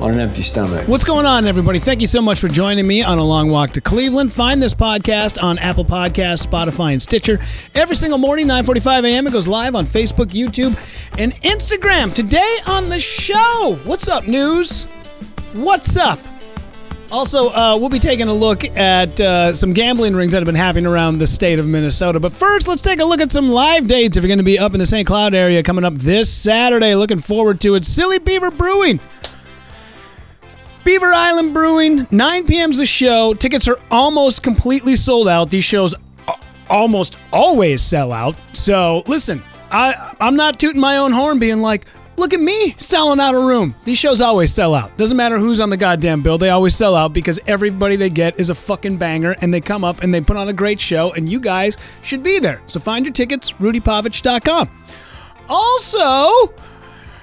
on an empty stomach. What's going on, everybody? Thank you so much for joining me on a long walk to Cleveland. Find this podcast on Apple Podcasts, Spotify, and Stitcher every single morning, 9:45 a.m. It goes live on Facebook, YouTube, and Instagram. Today on the show, what's up, news? What's up? Also, uh, we'll be taking a look at uh, some gambling rings that have been happening around the state of Minnesota. But first, let's take a look at some live dates if you're going to be up in the St. Cloud area coming up this Saturday. Looking forward to it. Silly Beaver Brewing. Beaver Island Brewing, 9 p.m.'s the show. Tickets are almost completely sold out. These shows almost always sell out. So listen, I I'm not tooting my own horn, being like, look at me selling out a room. These shows always sell out. Doesn't matter who's on the goddamn bill, they always sell out because everybody they get is a fucking banger, and they come up and they put on a great show, and you guys should be there. So find your tickets, rudypovich.com. Also,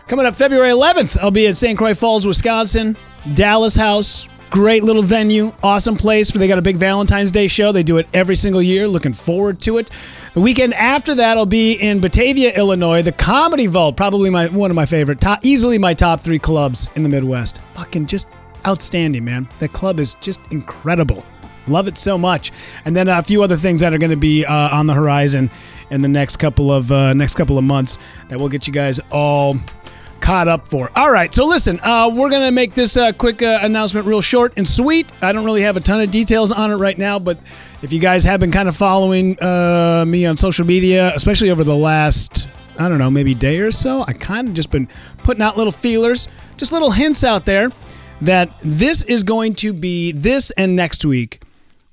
Coming up February 11th, I'll be at St. Croix Falls, Wisconsin, Dalles House. Great little venue, awesome place they got a big Valentine's Day show. They do it every single year. Looking forward to it. The weekend after that, I'll be in Batavia, Illinois, the Comedy Vault, probably my one of my favorite, top, easily my top three clubs in the Midwest. Fucking just outstanding, man. That club is just incredible. Love it so much. And then a few other things that are going to be uh, on the horizon in the next couple of uh, next couple of months that will get you guys all caught up for. All right, so listen, uh, we're gonna make this uh, quick uh, announcement real short and sweet. I don't really have a ton of details on it right now, but if you guys have been kind of following uh, me on social media, especially over the last, I don't know, maybe day or so, I kind of just been putting out little feelers, just little hints out there that this is going to be this and next week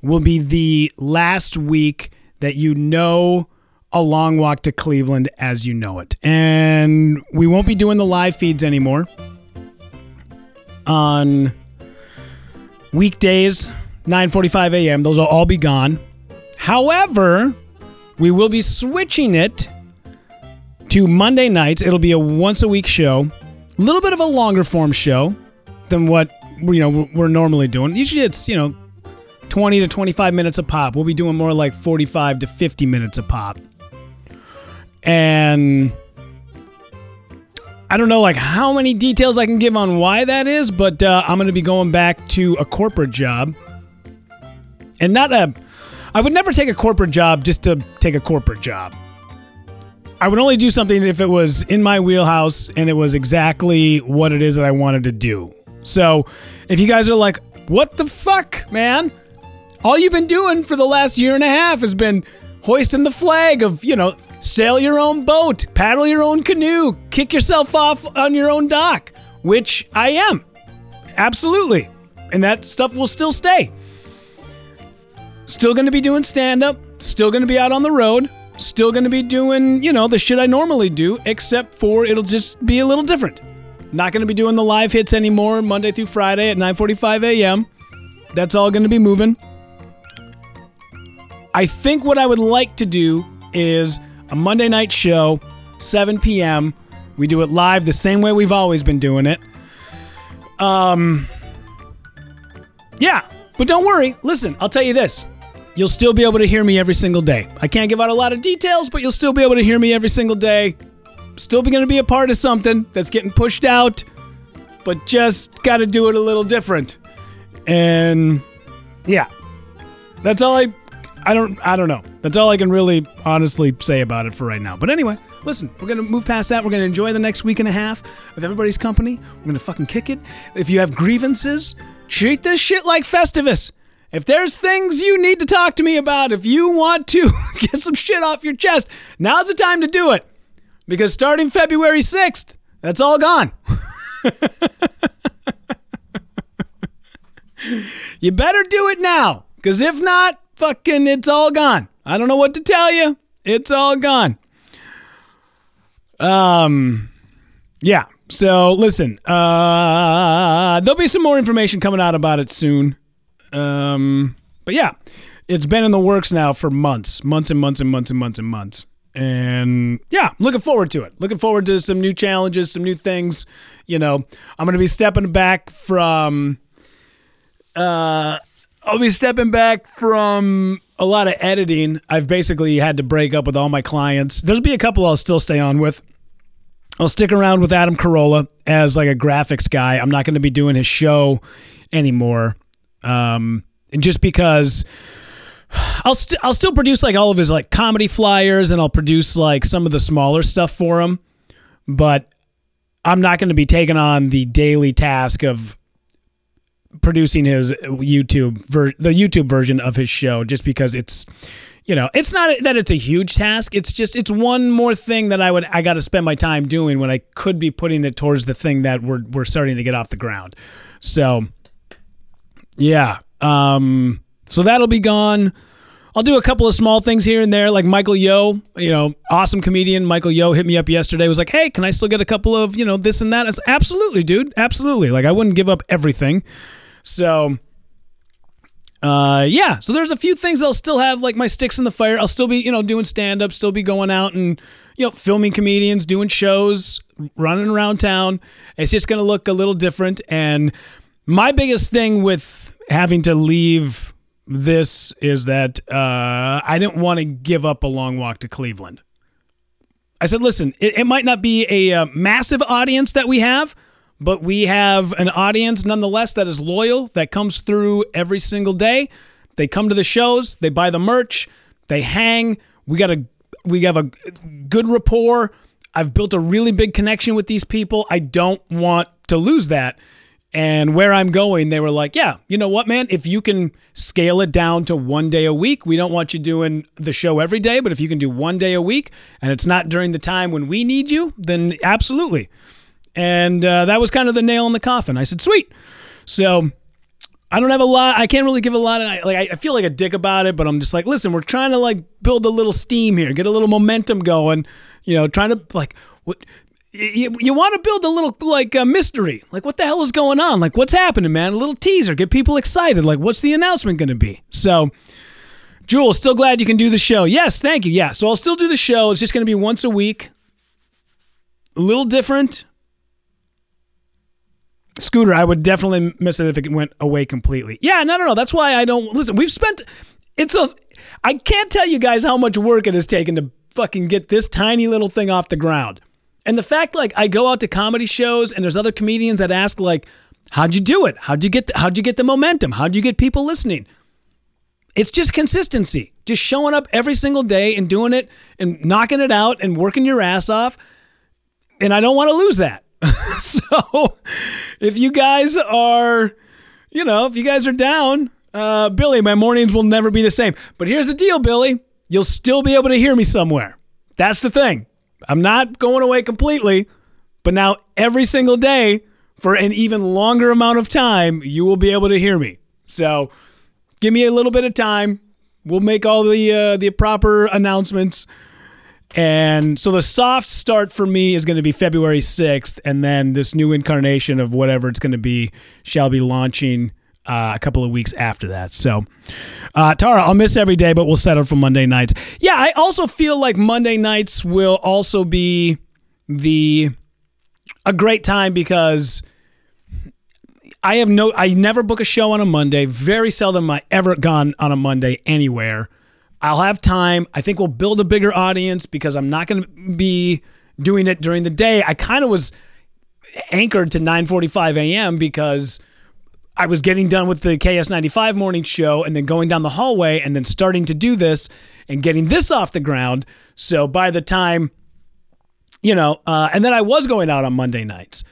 will be the last week that you know a long walk to Cleveland as you know it. And we won't be doing the live feeds anymore on weekdays 9:45 a.m. Those will all be gone. However, we will be switching it to Monday nights. It'll be a once a week show. A little bit of a longer form show than what you know we're normally doing. Usually it's, you know, 20 to 25 minutes a pop. We'll be doing more like 45 to 50 minutes a pop. And I don't know like how many details I can give on why that is, but uh, I'm going to be going back to a corporate job. And not a I would never take a corporate job just to take a corporate job. I would only do something if it was in my wheelhouse and it was exactly what it is that I wanted to do. So, if you guys are like, "What the fuck, man?" all you've been doing for the last year and a half has been hoisting the flag of, you know, sail your own boat, paddle your own canoe, kick yourself off on your own dock, which I am. Absolutely. And that stuff will still stay. Still going to be doing stand up, still going to be out on the road, still going to be doing, you know, the shit I normally do, except for it'll just be a little different. Not going to be doing the live hits anymore Monday through Friday at 9:45 a.m. That's all going to be moving. I think what I would like to do is a Monday night show, 7 p.m. We do it live the same way we've always been doing it. Um, yeah, but don't worry. Listen, I'll tell you this. You'll still be able to hear me every single day. I can't give out a lot of details, but you'll still be able to hear me every single day. Still be going to be a part of something that's getting pushed out, but just got to do it a little different. And yeah, that's all I I don't I don't know. That's all I can really honestly say about it for right now. But anyway, listen, we're gonna move past that. We're gonna enjoy the next week and a half of everybody's company. We're gonna fucking kick it. If you have grievances, treat this shit like Festivus. If there's things you need to talk to me about, if you want to get some shit off your chest, now's the time to do it. Because starting February 6th, that's all gone. you better do it now. Because if not, fucking it's all gone. I don't know what to tell you. It's all gone. Um yeah. So listen, uh there'll be some more information coming out about it soon. Um but yeah, it's been in the works now for months, months and months and months and months and months. And yeah, looking forward to it. Looking forward to some new challenges, some new things. You know, I'm going to be stepping back from. Uh, I'll be stepping back from a lot of editing. I've basically had to break up with all my clients. There's be a couple I'll still stay on with. I'll stick around with Adam Carolla as like a graphics guy. I'm not going to be doing his show anymore, um, and just because I'll st- I'll still produce like all of his like comedy flyers, and I'll produce like some of the smaller stuff for him, but I'm not going to be taking on the daily task of producing his YouTube ver- the YouTube version of his show just because it's you know it's not that it's a huge task it's just it's one more thing that I would I got to spend my time doing when I could be putting it towards the thing that we're we're starting to get off the ground so yeah um so that'll be gone I'll do a couple of small things here and there, like Michael Yo, you know, awesome comedian. Michael Yo hit me up yesterday. Was like, hey, can I still get a couple of you know this and that? It's absolutely, dude, absolutely. Like I wouldn't give up everything. So, uh, yeah. So there's a few things I'll still have like my sticks in the fire. I'll still be you know doing stand up, still be going out and you know filming comedians, doing shows, running around town. It's just gonna look a little different. And my biggest thing with having to leave this is that uh, I didn't want to give up a long walk to Cleveland. I said, listen, it, it might not be a uh, massive audience that we have, but we have an audience nonetheless that is loyal, that comes through every single day. They come to the shows, they buy the merch, they hang. We got a we have a good rapport. I've built a really big connection with these people. I don't want to lose that. And where I'm going, they were like, yeah, you know what, man? If you can scale it down to one day a week, we don't want you doing the show every day, but if you can do one day a week and it's not during the time when we need you, then absolutely. And uh, that was kind of the nail in the coffin. I said, sweet. So I don't have a lot. I can't really give a lot. Of, like I feel like a dick about it, but I'm just like, listen, we're trying to like build a little steam here, get a little momentum going. You know, trying to like what you, you want to build a little like a mystery like what the hell is going on like what's happening man a little teaser get people excited like what's the announcement going to be so Jewel, still glad you can do the show. Yes, thank you. Yeah, so I'll still do the show. It's just going to be once a week. A little different. Scooter, I would definitely miss it if it went away completely. Yeah, no, no, no. That's why I don't listen. We've spent. It's a. I can't tell you guys how much work it has taken to fucking get this tiny little thing off the ground. And the fact, like, I go out to comedy shows and there's other comedians that ask, like, how'd you do it? How'd you get the, how'd you get the momentum? How'd you get people listening? It's just consistency. Just showing up every single day and doing it and knocking it out and working your ass off. And I don't want to lose that. so if you guys are, you know, if you guys are down, uh, Billy, my mornings will never be the same. But here's the deal, Billy. You'll still be able to hear me somewhere. That's the thing. I'm not going away completely, but now every single day for an even longer amount of time, you will be able to hear me. So give me a little bit of time. We'll make all the uh, the proper announcements. And so the soft start for me is going to be February 6th, and then this new incarnation of whatever it's going to be shall be launching uh, a couple of weeks after that. So, uh, Tara, I'll miss every day, but we'll settle for Monday nights. Yeah, I also feel like Monday nights will also be the a great time because I have no, I never book a show on a Monday. Very seldom I ever gone on a Monday anywhere. I'll have time. I think we'll build a bigger audience because I'm not going to be doing it during the day. I kind of was anchored to 9:45 a.m. because I was getting done with the KS95 morning show and then going down the hallway and then starting to do this and getting this off the ground. So by the time, you know, uh, and then I was going out on Monday nights.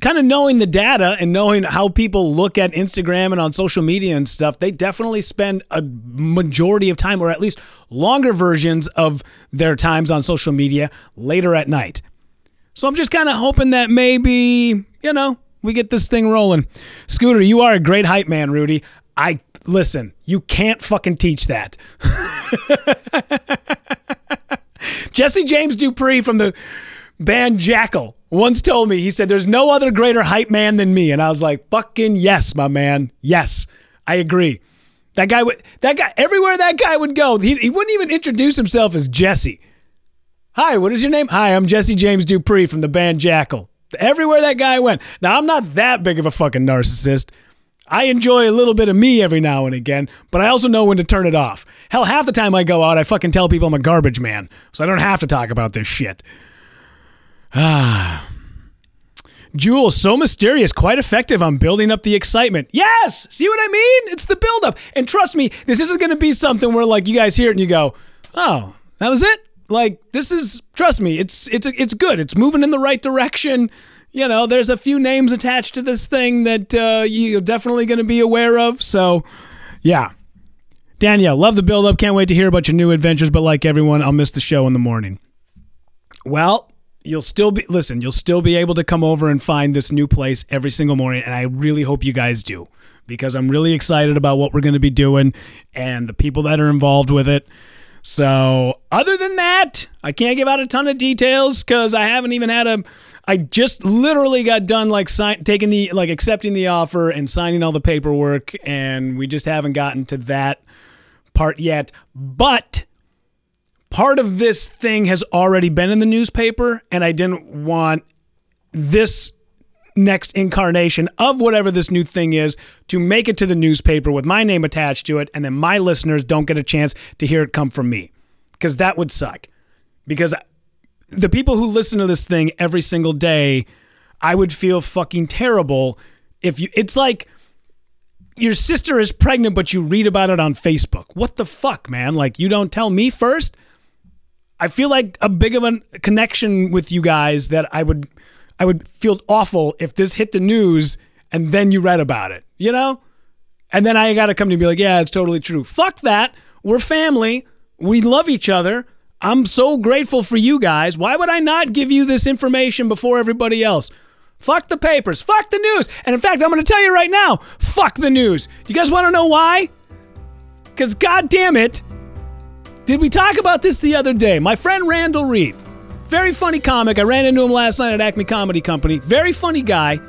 Kind of knowing the data and knowing how people look at Instagram and on social media and stuff, they definitely spend a majority of time, or at least longer versions of their times on social media later at night. So I'm just kind of hoping that maybe, you know, we get this thing rolling. Scooter, you are a great hype man, Rudy. I listen, you can't fucking teach that. Jesse James Dupree from the band Jackyl once told me, he said, There's no other greater hype man than me. And I was like, Fucking yes, my man. Yes, I agree. That guy would that guy everywhere that guy would go, he, he wouldn't even introduce himself as Jesse. Hi, what is your name? Hi, I'm Jesse James Dupree from the band Jackyl. Everywhere that guy went. Now I'm not that big of a fucking narcissist. I enjoy a little bit of me every now and again, but I also know when to turn it off. Hell, half the time I go out, I fucking tell people I'm a garbage man, so I don't have to talk about this shit. Ah. Jewel, so mysterious, quite effective on building up the excitement. Yes! See what I mean? It's the buildup. And trust me, this isn't going to be something where like you guys hear it and you go, "Oh, that was it." Like this is trust me, it's it's it's good. It's moving in the right direction. You know, there's a few names attached to this thing that uh, you're definitely going to be aware of. So, yeah. Danielle, love the buildup. Can't wait to hear about your new adventures. But like everyone, I'll miss the show in the morning. Well, you'll still be listen. You'll still be able to come over and find this new place every single morning, and I really hope you guys do because I'm really excited about what we're going to be doing and the people that are involved with it. So, other than that, I can't give out a ton of details because I haven't even had a. I just literally got done like sign, taking the like accepting the offer and signing all the paperwork, and we just haven't gotten to that part yet. But part of this thing has already been in the newspaper, and I didn't want this next incarnation of whatever this new thing is to make it to the newspaper with my name attached to it, and then my listeners don't get a chance to hear it come from me. Because that would suck. Because the people who listen to this thing every single day, I would feel fucking terrible if you. It's like your sister is pregnant, but you read about it on Facebook. What the fuck, man? Like, you don't tell me first? I feel like a big of a connection with you guys that I would I would feel awful if this hit the news and then you read about it, you know? And then I got to come to you and be like, yeah, it's totally true. Fuck that. We're family. We love each other. I'm so grateful for you guys. Why would I not give you this information before everybody else? Fuck the papers. Fuck the news. And in fact, I'm going to tell you right now fuck the news. You guys want to know why? Because, god damn it, did we talk about this the other day? My friend Randall Reed, very funny comic. I ran into him last night at Acme Comedy Company. Very funny guy.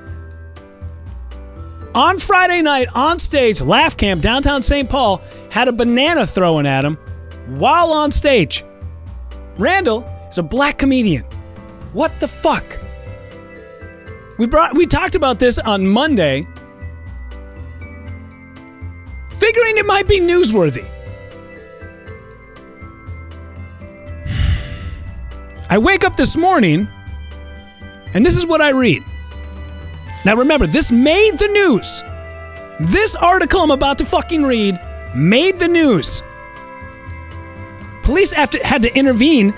On Friday night, on stage, Laugh Camp, downtown St. Paul, had a banana thrown at him while on stage. Randall is a black comedian. What the fuck? We brought we talked about this on Monday, figuring it might be newsworthy. I wake up this morning and this is what I read. Now remember, this made the news. This article I'm about to fucking read made the news. Police after, had to intervene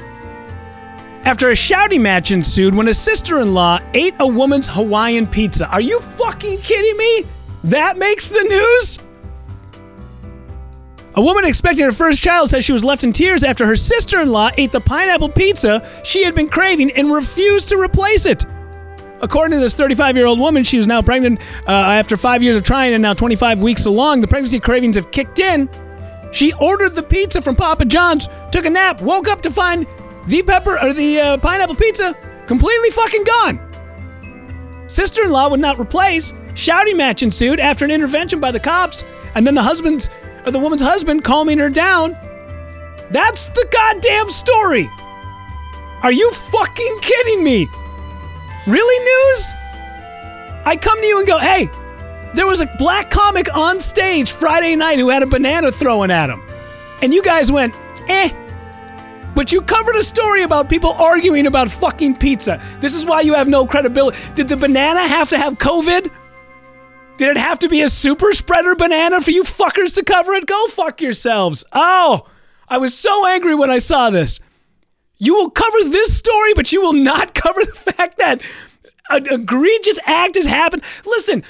after a shouting match ensued when a sister in law ate a woman's Hawaiian pizza. Are you fucking kidding me? That makes the news? A woman expecting her first child says she was left in tears after her sister in law ate the pineapple pizza she had been craving and refused to replace it. According to this 35 year old woman, she was now pregnant uh, after five years of trying and now 25 weeks along. The pregnancy cravings have kicked in. She ordered the pizza from Papa John's, took a nap, woke up to find the pepper or the uh, pineapple pizza completely fucking gone. Sister in law would not replace. Shouting match ensued after an intervention by the cops, and then the husband's or the woman's husband calming her down. That's the goddamn story. Are you fucking kidding me? Really, news? I come to you and go, hey, there was a black comic on stage Friday night who had a banana thrown at him. And you guys went, eh. But you covered a story about people arguing about fucking pizza. This is why you have no credibility. Did the banana have to have COVID? Did it have to be a super spreader banana for you fuckers to cover it? Go fuck yourselves. Oh, I was so angry when I saw this. You will cover this story, but you will not cover the fact that an egregious act has happened. Listen,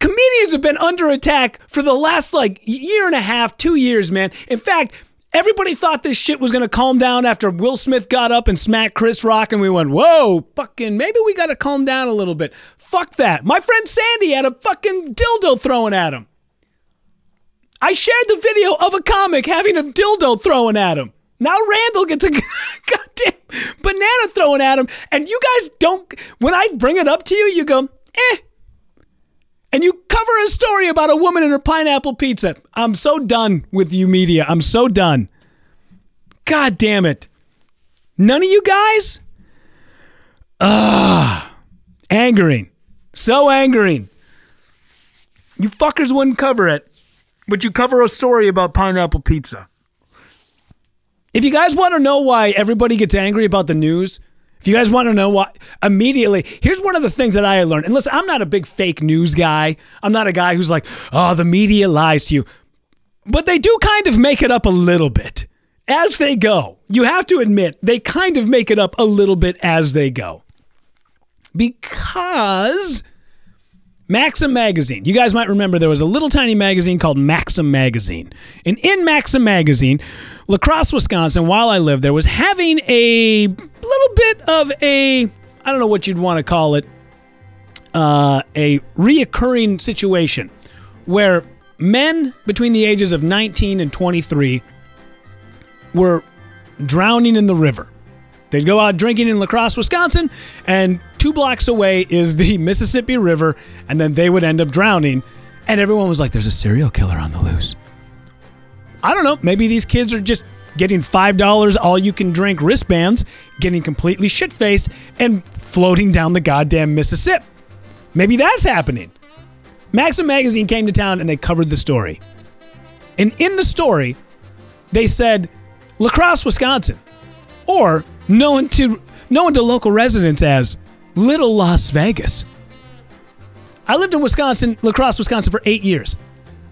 comedians have been under attack for the last like year and a half, two years, man. In fact, everybody thought this shit was gonna calm down after Will Smith got up and smacked Chris Rock, and we went, whoa, fucking, maybe we gotta calm down a little bit. Fuck that. My friend Sandy had a fucking dildo thrown at him. I shared the video of a comic having a dildo thrown at him. Now Randall gets a goddamn banana thrown at him, and you guys don't. When I bring it up to you, you go, eh. And you cover a story about a woman and her pineapple pizza. I'm so done with you, media. I'm so done. God damn it. None of you guys? Ah, angering. So angering. You fuckers wouldn't cover it, but you cover a story about pineapple pizza. If you guys want to know why everybody gets angry about the news, if you guys want to know why, immediately, here's one of the things that I learned. And listen, I'm not a big fake news guy. I'm not a guy who's like, oh, the media lies to you. But they do kind of make it up a little bit as they go. You have to admit, they kind of make it up a little bit as they go. Because Maxim Magazine. You guys might remember there was a little tiny magazine called Maxim Magazine. And in Maxim Magazine, La Crosse, Wisconsin, while I lived there, was having a little bit of a, I don't know what you'd want to call it, uh, a reoccurring situation where men between the ages of 19 and 23 were drowning in the river. They'd go out drinking in La Crosse, Wisconsin, and two blocks away is the Mississippi River, and then they would end up drowning. And everyone was like, there's a serial killer on the loose. I don't know. Maybe these kids are just getting $5 all you can drink wristbands, getting completely shit faced, and floating down the goddamn Mississippi. Maybe that's happening. Maxim Magazine came to town and they covered the story. And in the story, they said La Crosse, Wisconsin, or known to known to local residents as Little Las Vegas. I lived in Wisconsin, La Crosse, Wisconsin for eight years.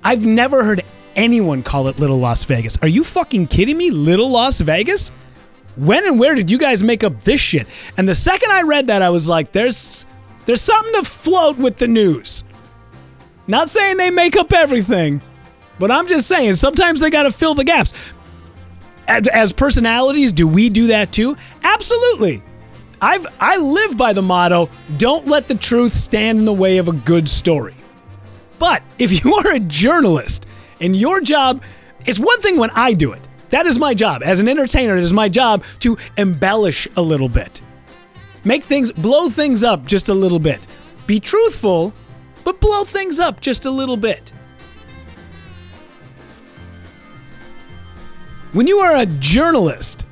I've never heard anyone call it Little Las Vegas. Are you fucking kidding me? Little Las Vegas? When and where did you guys make up this shit? And the second I read that, I was like, there's there's something to float with the news. Not saying they make up everything, but I'm just saying sometimes they got to fill the gaps. As, as personalities, do we do that too? Absolutely. I've I live by the motto, don't let the truth stand in the way of a good story. But if you are a journalist and your job, it's one thing when I do it. That is my job. As an entertainer, it is my job to embellish a little bit. Make things blow things up just a little bit. Be truthful, but blow things up just a little bit. When you are a journalist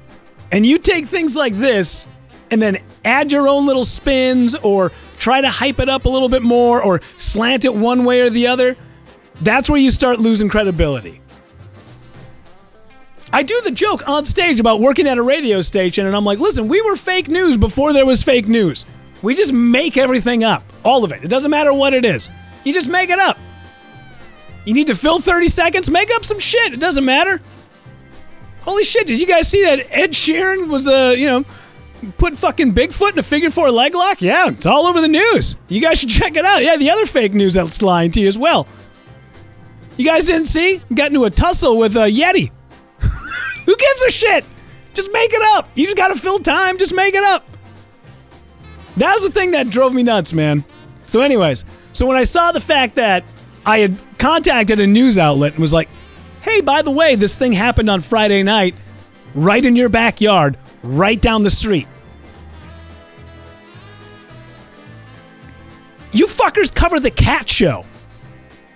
and you take things like this and then add your own little spins or try to hype it up a little bit more or slant it one way or the other, that's where you start losing credibility. I do the joke on stage about working at a radio station, and I'm like, listen, we were fake news before there was fake news. We just make everything up. All of it. It doesn't matter what it is. You just make it up. You need to fill 30 seconds? Make up some shit. It doesn't matter. Holy shit, did you guys see that Ed Sheeran was, uh, you know, put fucking Bigfoot in a figure four leg lock? Yeah, it's all over the news. You guys should check it out. Yeah, the other fake news that's lying to you as well. You guys didn't see? Got into a tussle with a Yeti. Who gives a shit? Just make it up. You just gotta fill time. Just make it up. That was the thing that drove me nuts, man. So, anyways, so when I saw the fact that I had contacted a news outlet and was like, hey, by the way, this thing happened on Friday night, right in your backyard, right down the street. You fuckers cover the cat show.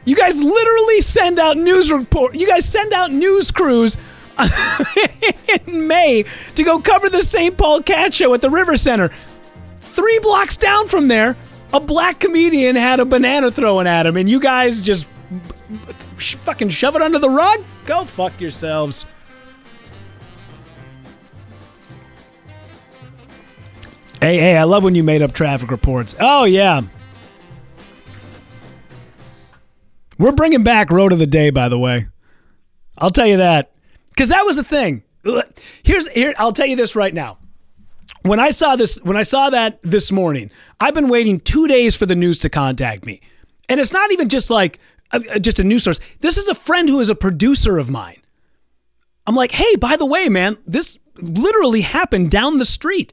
You guys literally send out news report. You guys send out news crews in May to go cover the St. Paul Cat Show at the RiverCentre. Three blocks down from there, a black comedian had a banana thrown at him, and you guys just fucking shove it under the rug? Go fuck yourselves. Hey, hey, I love when you made up traffic reports. Oh, yeah. We're bringing back Road of the Day, by the way. I'll tell you that. Because that was the thing. Here's here, I'll tell you this right now. When I saw this, when I saw that this morning, I've been waiting two days for the news to contact me. And it's not even just like just a news source. This is a friend who is a producer of mine. I'm like, hey, by the way, man, this literally happened down the street.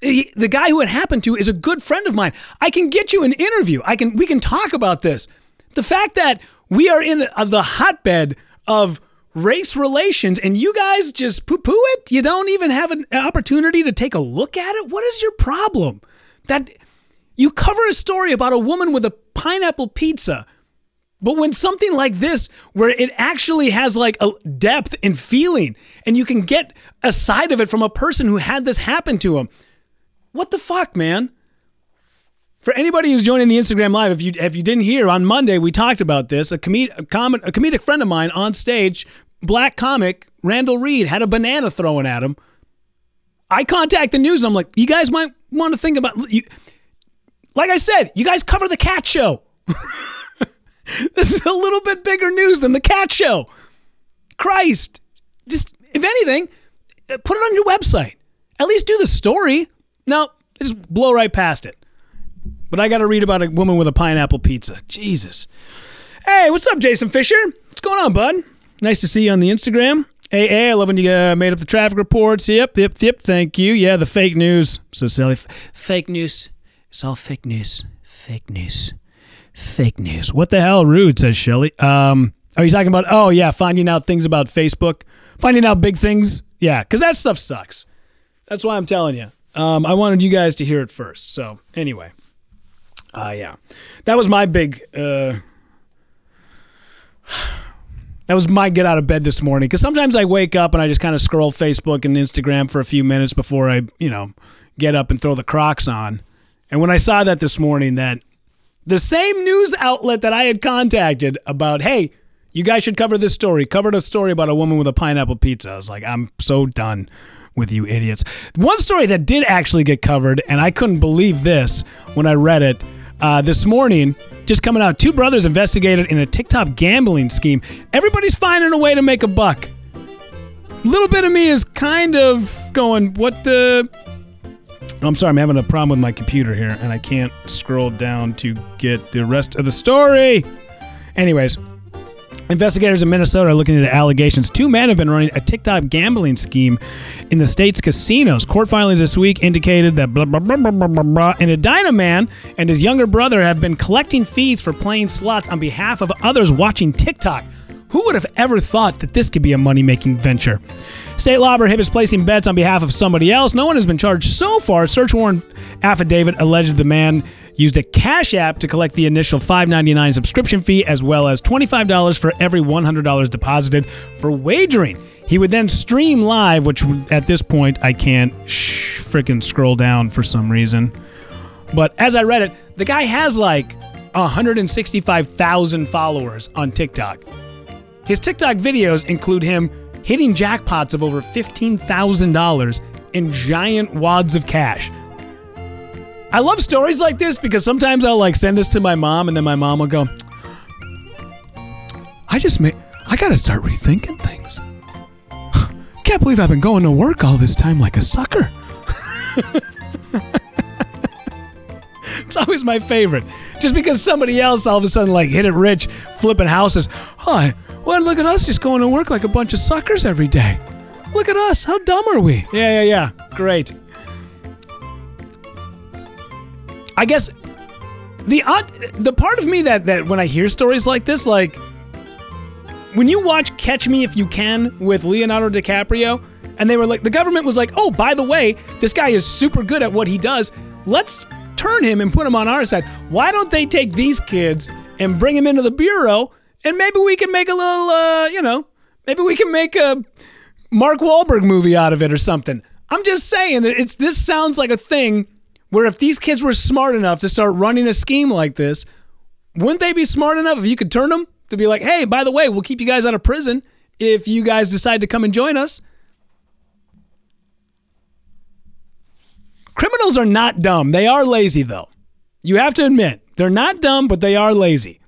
He- the guy who it happened to is a good friend of mine. I can get you an interview. I can we can talk about this. The fact that we are in uh, the hotbed of race relations and you guys just poo-poo it. You don't even have an opportunity to take a look at it. What is your problem? That You cover a story about a woman with a pineapple pizza. But when something like this, where it actually has like a depth and feeling, and you can get a side of it from a person who had this happen to him, what the fuck, man? For anybody who's joining the Instagram live, if you if you didn't hear on Monday, we talked about this. A, comed- a, com- a comedic friend of mine on stage, black comic Randall Reed, had a banana thrown at him. I contact the news and I'm like, you guys might want to think about. You, like I said, you guys cover the cat show. this is a little bit bigger news than the cat show. Christ, just if anything, uh, put it on your website. At least do the story. No, just blow right past it. But I got to read about a woman with a pineapple pizza. Jesus. Hey, what's up, Jason Fisher? What's going on, bud? Nice to see you on the Instagram. Hey, hey, I love when you uh, made up the traffic reports. Yep, yep, yep. Thank you. Yeah, the fake news. So silly. F- fake news. It's all fake news. Fake news. Fake news. What the hell, rude? Says Shelly. Um, are you talking about? Oh yeah, finding out things about Facebook, finding out big things. Yeah, because that stuff sucks. That's why I'm telling you. Um, I wanted you guys to hear it first. So anyway, uh, yeah, that was my big. Uh, that was my get out of bed this morning because sometimes I wake up and I just kind of scroll Facebook and Instagram for a few minutes before I, you know, get up and throw the Crocs on. And when I saw that this morning, that the same news outlet that I had contacted about, hey, you guys should cover this story, covered a story about a woman with a pineapple pizza. I was like, I'm so done with you idiots. One story that did actually get covered, and I couldn't believe this when I read it uh, this morning. Just coming out, two brothers investigated in a TikTok gambling scheme. Everybody's finding a way to make a buck. Little bit of me is kind of going, what the? Oh, I'm sorry, I'm having a problem with my computer here, and I can't scroll down to get the rest of the story. Anyways, Investigators in Minnesota are looking into allegations. Two men have been running a TikTok gambling scheme in the state's casinos. Court filings this week indicated that blah, blah, blah, blah, blah, blah, blah, and Edina man and his younger brother have been collecting fees for playing slots on behalf of others watching TikTok. Who would have ever thought that this could be a money making venture? State law prohibits placing bets on behalf of somebody else. No one has been charged so far. Search warrant affidavit alleged the man used a Cash App to collect the initial $5.99 subscription fee as well as $25 for every $100 deposited for wagering. He would then stream live, which at this point I can't sh- freaking scroll down for some reason. But as I read it, the guy has like 165,000 followers on TikTok. His TikTok videos include him hitting jackpots of over $15,000 in giant wads of cash. I love stories like this because sometimes I'll like send this to my mom and then my mom will go, I just made, I gotta start rethinking things. Can't believe I've been going to work all this time like a sucker. it's always my favorite. Just because somebody else all of a sudden like hit it rich, flipping houses. Hi, well look at us just going to work like a bunch of suckers every day. Look at us, how dumb are we? Yeah, yeah, yeah. Great. I guess the odd, the part of me that that when I hear stories like this, like when you watch Catch Me If You Can with Leonardo DiCaprio, and they were like, the government was like, oh, by the way, this guy is super good at what he does. Let's turn him and put him on our side. Why don't they take these kids and bring him into the bureau, and maybe we can make a little, uh, you know, maybe we can make a Mark Wahlberg movie out of it or something. I'm just saying that it's this sounds like a thing where if these kids were smart enough to start running a scheme like this, wouldn't they be smart enough if you could turn them to be like, hey, by the way, we'll keep you guys out of prison if you guys decide to come and join us? Criminals are not dumb. They are lazy, though. You have to admit, they're not dumb, but they are lazy.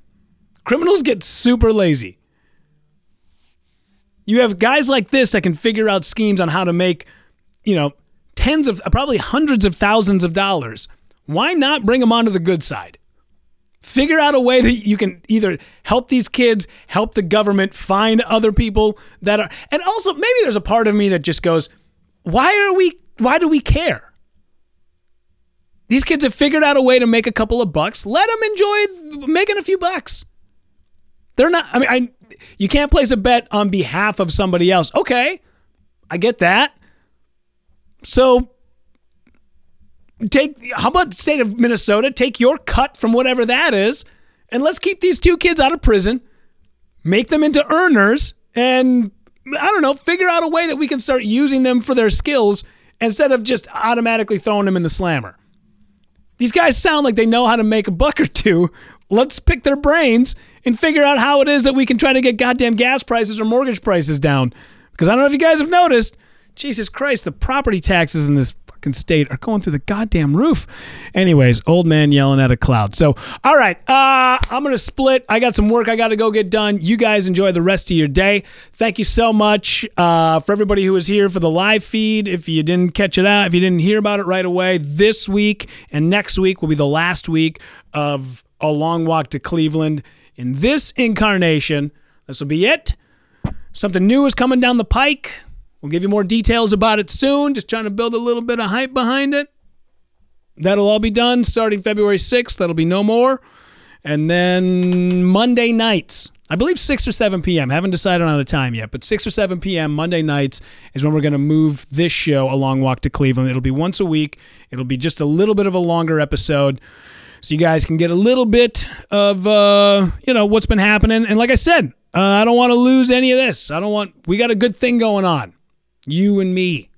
Criminals get super lazy. You have guys like this that can figure out schemes on how to make, you know, tens of, probably hundreds of thousands of dollars. Why not bring them onto the good side? Figure out a way that you can either help these kids, help the government find other people that are, and also maybe there's a part of me that just goes, why are we, why do we care? These kids have figured out a way to make a couple of bucks. Let them enjoy making a few bucks. They're not, I mean, I, you can't place a bet on behalf of somebody else. Okay, I get that. So take how about the state of Minnesota? Take your cut from whatever that is, and let's keep these two kids out of prison, make them into earners, and I don't know, figure out a way that we can start using them for their skills instead of just automatically throwing them in the slammer. These guys sound like they know how to make a buck or two. Let's pick their brains and figure out how it is that we can try to get goddamn gas prices or mortgage prices down. Because I don't know if you guys have noticed, Jesus Christ, the property taxes in this fucking state are going through the goddamn roof. Anyways, old man yelling at a cloud. So, all right, uh, I'm gonna split. I got some work I got to go get done. You guys enjoy the rest of your day. Thank you so much uh, for everybody who was here for the live feed. If you didn't catch it out, if you didn't hear about it right away, this week and next week will be the last week of a long walk to Cleveland. In this incarnation, this will be it. Something new is coming down the pike. We'll give you more details about it soon. Just trying to build a little bit of hype behind it. That'll all be done starting February 6th. That'll be no more. And then Monday nights, I believe 6 or 7 p.m. Haven't decided on a time yet, but 6 or 7 p.m. Monday nights is when we're going to move this show, A Long Walk to Cleveland. It'll be once a week. It'll be just a little bit of a longer episode so you guys can get a little bit of uh, you know what's been happening. And like I said, uh, I don't want to lose any of this. I don't want. We got a good thing going on, you and me.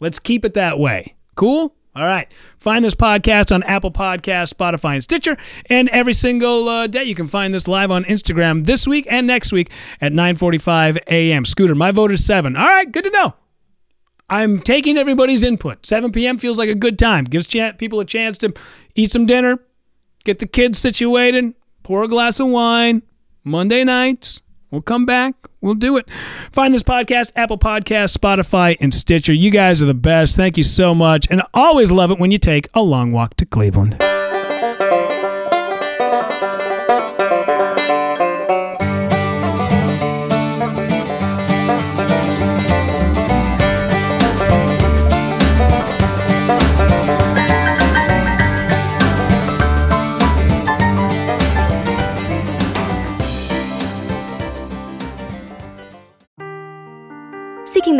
Let's keep it that way. Cool. All right. Find this podcast on Apple Podcasts, Spotify, and Stitcher. And every single uh, day, you can find this live on Instagram this week and next week at 9:45 a.m. Scooter, my vote is seven. All right. Good to know. I'm taking everybody's input. 7 p.m. feels like a good time. Gives ch- people a chance to eat some dinner, get the kids situated, pour a glass of wine. Monday nights, we'll come back. We'll do it. Find this podcast, Apple Podcasts, Spotify, and Stitcher. You guys are the best. Thank you so much. And always love it when you take a long walk to Cleveland.